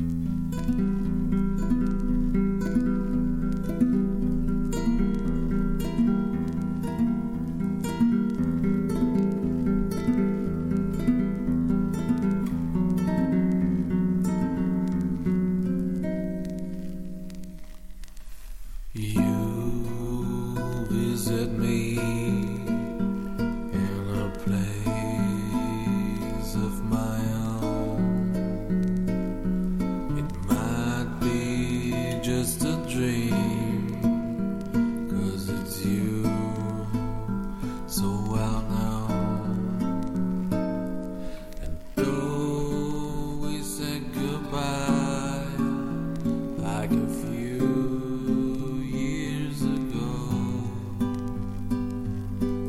Mm-hmm. dream. Cause it's you so well known. And though we said goodbye like a few years ago,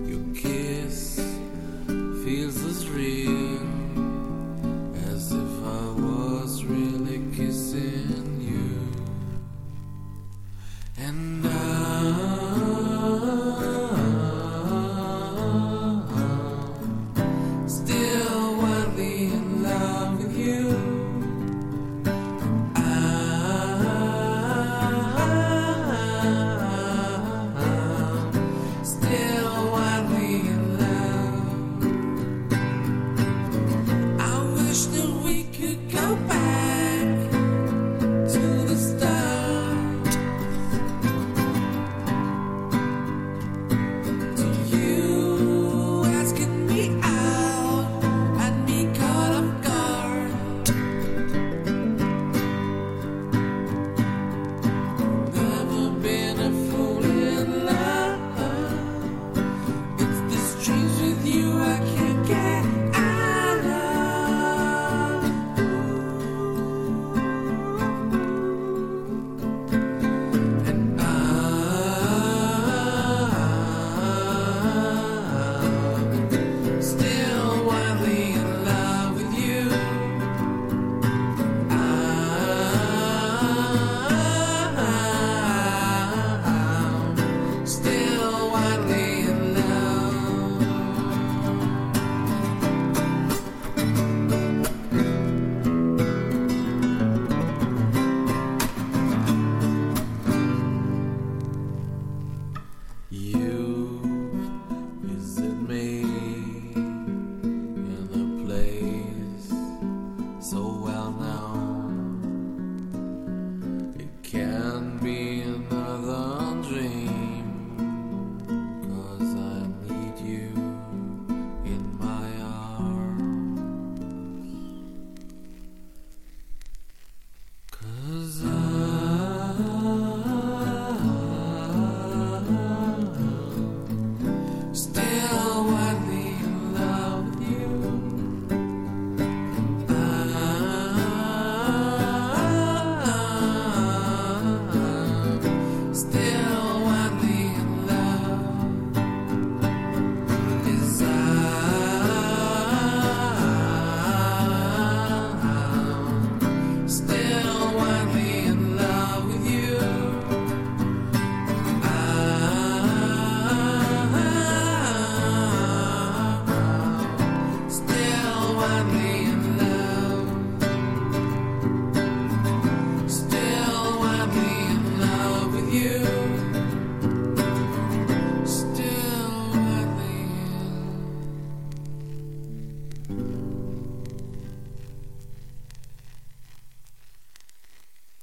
your kiss feels as real. can be